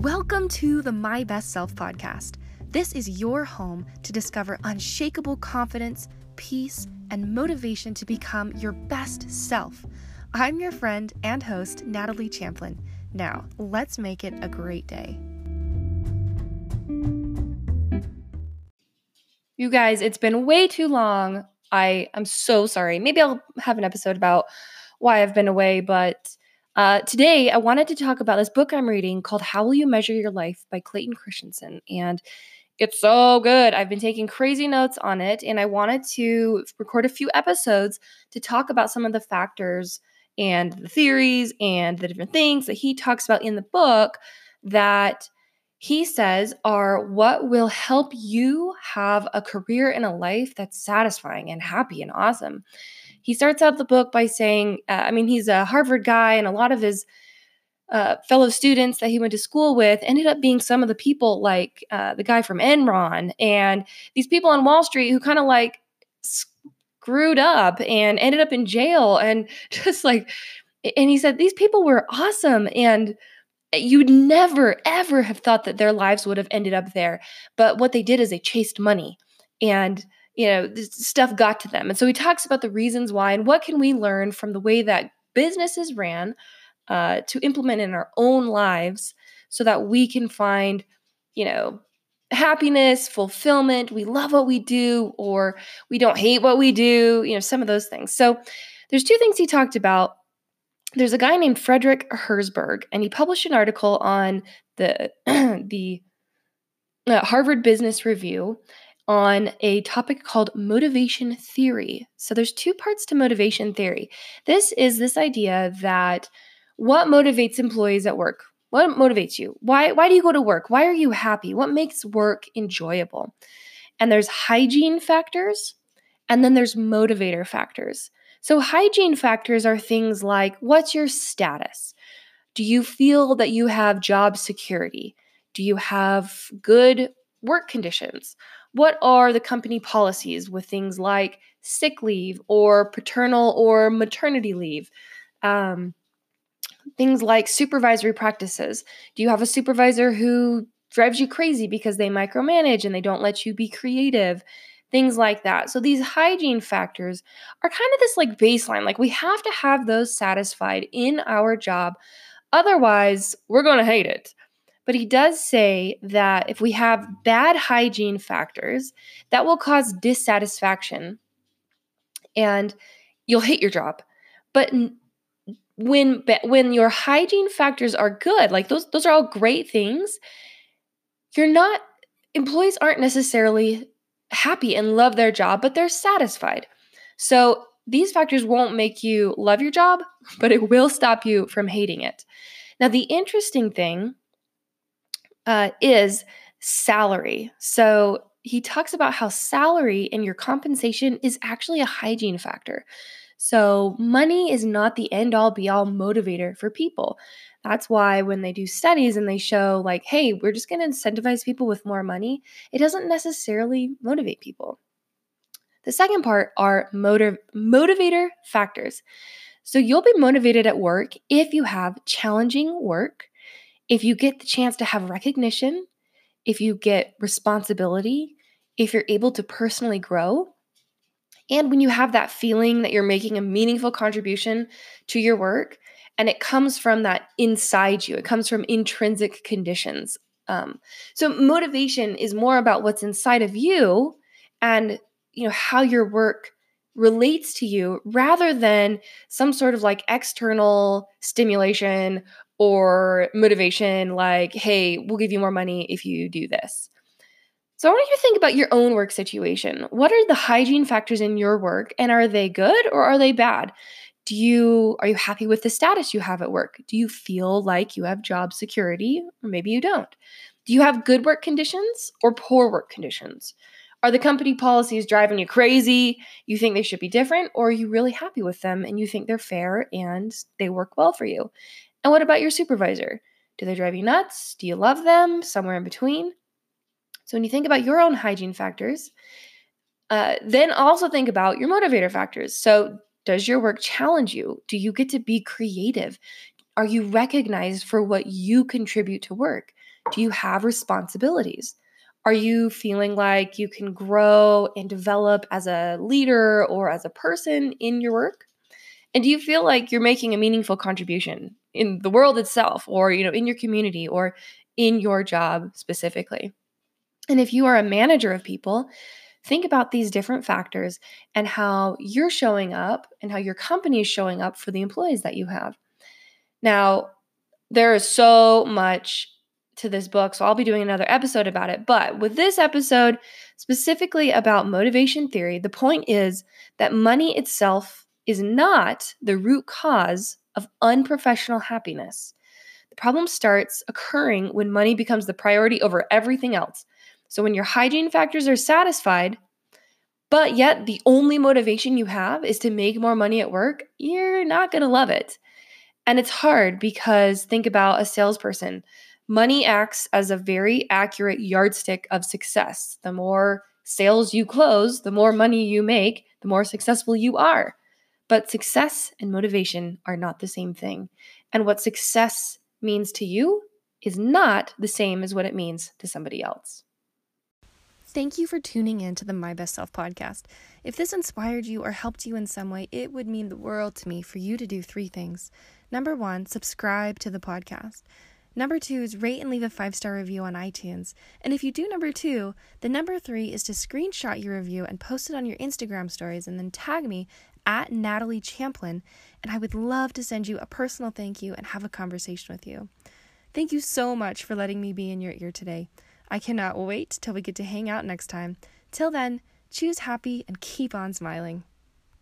Welcome to the My Best Self podcast. This is your home to discover unshakable confidence, peace, and motivation to become your best self. I'm your friend and host, Natalie Champlin. Now, let's make it a great day. You guys, it's been way too long. I am so sorry. Maybe I'll have an episode about why I've been away, but uh, today, I wanted to talk about this book I'm reading called How Will You Measure Your Life by Clayton Christensen. And it's so good. I've been taking crazy notes on it, and I wanted to record a few episodes to talk about some of the factors and the theories and the different things that he talks about in the book that he says are what will help you have a career and a life that's satisfying and happy and awesome he starts out the book by saying, uh, I mean, he's a Harvard guy, and a lot of his uh, fellow students that he went to school with ended up being some of the people like uh, the guy from Enron and these people on Wall Street who kind of like screwed up and ended up in jail and just like, and he said, these people were awesome. And you'd never, ever have thought that their lives would have ended up there. But what they did is they chased money. And you know, stuff got to them. And so he talks about the reasons why and what can we learn from the way that businesses ran uh, to implement in our own lives so that we can find, you know, happiness, fulfillment, we love what we do, or we don't hate what we do, you know, some of those things. So there's two things he talked about. There's a guy named Frederick Herzberg, and he published an article on the the uh, Harvard Business Review on a topic called motivation theory. So there's two parts to motivation theory. This is this idea that what motivates employees at work? What motivates you? Why why do you go to work? Why are you happy? What makes work enjoyable? And there's hygiene factors and then there's motivator factors. So hygiene factors are things like what's your status? Do you feel that you have job security? Do you have good work conditions? What are the company policies with things like sick leave or paternal or maternity leave? Um, things like supervisory practices. Do you have a supervisor who drives you crazy because they micromanage and they don't let you be creative? Things like that. So these hygiene factors are kind of this like baseline. Like we have to have those satisfied in our job. Otherwise, we're going to hate it. But he does say that if we have bad hygiene factors, that will cause dissatisfaction and you'll hate your job. But when when your hygiene factors are good, like those those are all great things, you're not employees aren't necessarily happy and love their job, but they're satisfied. So these factors won't make you love your job, but it will stop you from hating it. Now, the interesting thing uh, is salary. So he talks about how salary and your compensation is actually a hygiene factor. So, money is not the end all be all motivator for people. That's why when they do studies and they show, like, hey, we're just going to incentivize people with more money, it doesn't necessarily motivate people. The second part are motiv- motivator factors. So, you'll be motivated at work if you have challenging work, if you get the chance to have recognition, if you get responsibility, if you're able to personally grow, and when you have that feeling that you're making a meaningful contribution to your work, and it comes from that inside you, it comes from intrinsic conditions. Um, so motivation is more about what's inside of you and you know how your work relates to you rather than some sort of like external stimulation or motivation like, hey, we'll give you more money if you do this. So I want you to think about your own work situation. What are the hygiene factors in your work and are they good or are they bad? Do you are you happy with the status you have at work? Do you feel like you have job security or maybe you don't? Do you have good work conditions or poor work conditions? Are the company policies driving you crazy? You think they should be different or are you really happy with them and you think they're fair and they work well for you? And what about your supervisor? Do they drive you nuts? Do you love them? Somewhere in between? So when you think about your own hygiene factors, uh, then also think about your motivator factors. So does your work challenge you? Do you get to be creative? Are you recognized for what you contribute to work? Do you have responsibilities? Are you feeling like you can grow and develop as a leader or as a person in your work? And do you feel like you're making a meaningful contribution in the world itself or you know in your community or in your job specifically? And if you are a manager of people, think about these different factors and how you're showing up and how your company is showing up for the employees that you have. Now, there is so much to this book, so I'll be doing another episode about it. But with this episode, specifically about motivation theory, the point is that money itself is not the root cause of unprofessional happiness. The problem starts occurring when money becomes the priority over everything else. So when your hygiene factors are satisfied, but yet the only motivation you have is to make more money at work, you're not going to love it. And it's hard because think about a salesperson. Money acts as a very accurate yardstick of success. The more sales you close, the more money you make, the more successful you are. But success and motivation are not the same thing. And what success means to you is not the same as what it means to somebody else. Thank you for tuning in to the My Best Self podcast. If this inspired you or helped you in some way, it would mean the world to me for you to do three things. Number one, subscribe to the podcast. Number two is rate and leave a five star review on iTunes. And if you do number two, the number three is to screenshot your review and post it on your Instagram stories and then tag me at Natalie Champlin. And I would love to send you a personal thank you and have a conversation with you. Thank you so much for letting me be in your ear today. I cannot wait till we get to hang out next time. Till then, choose happy and keep on smiling.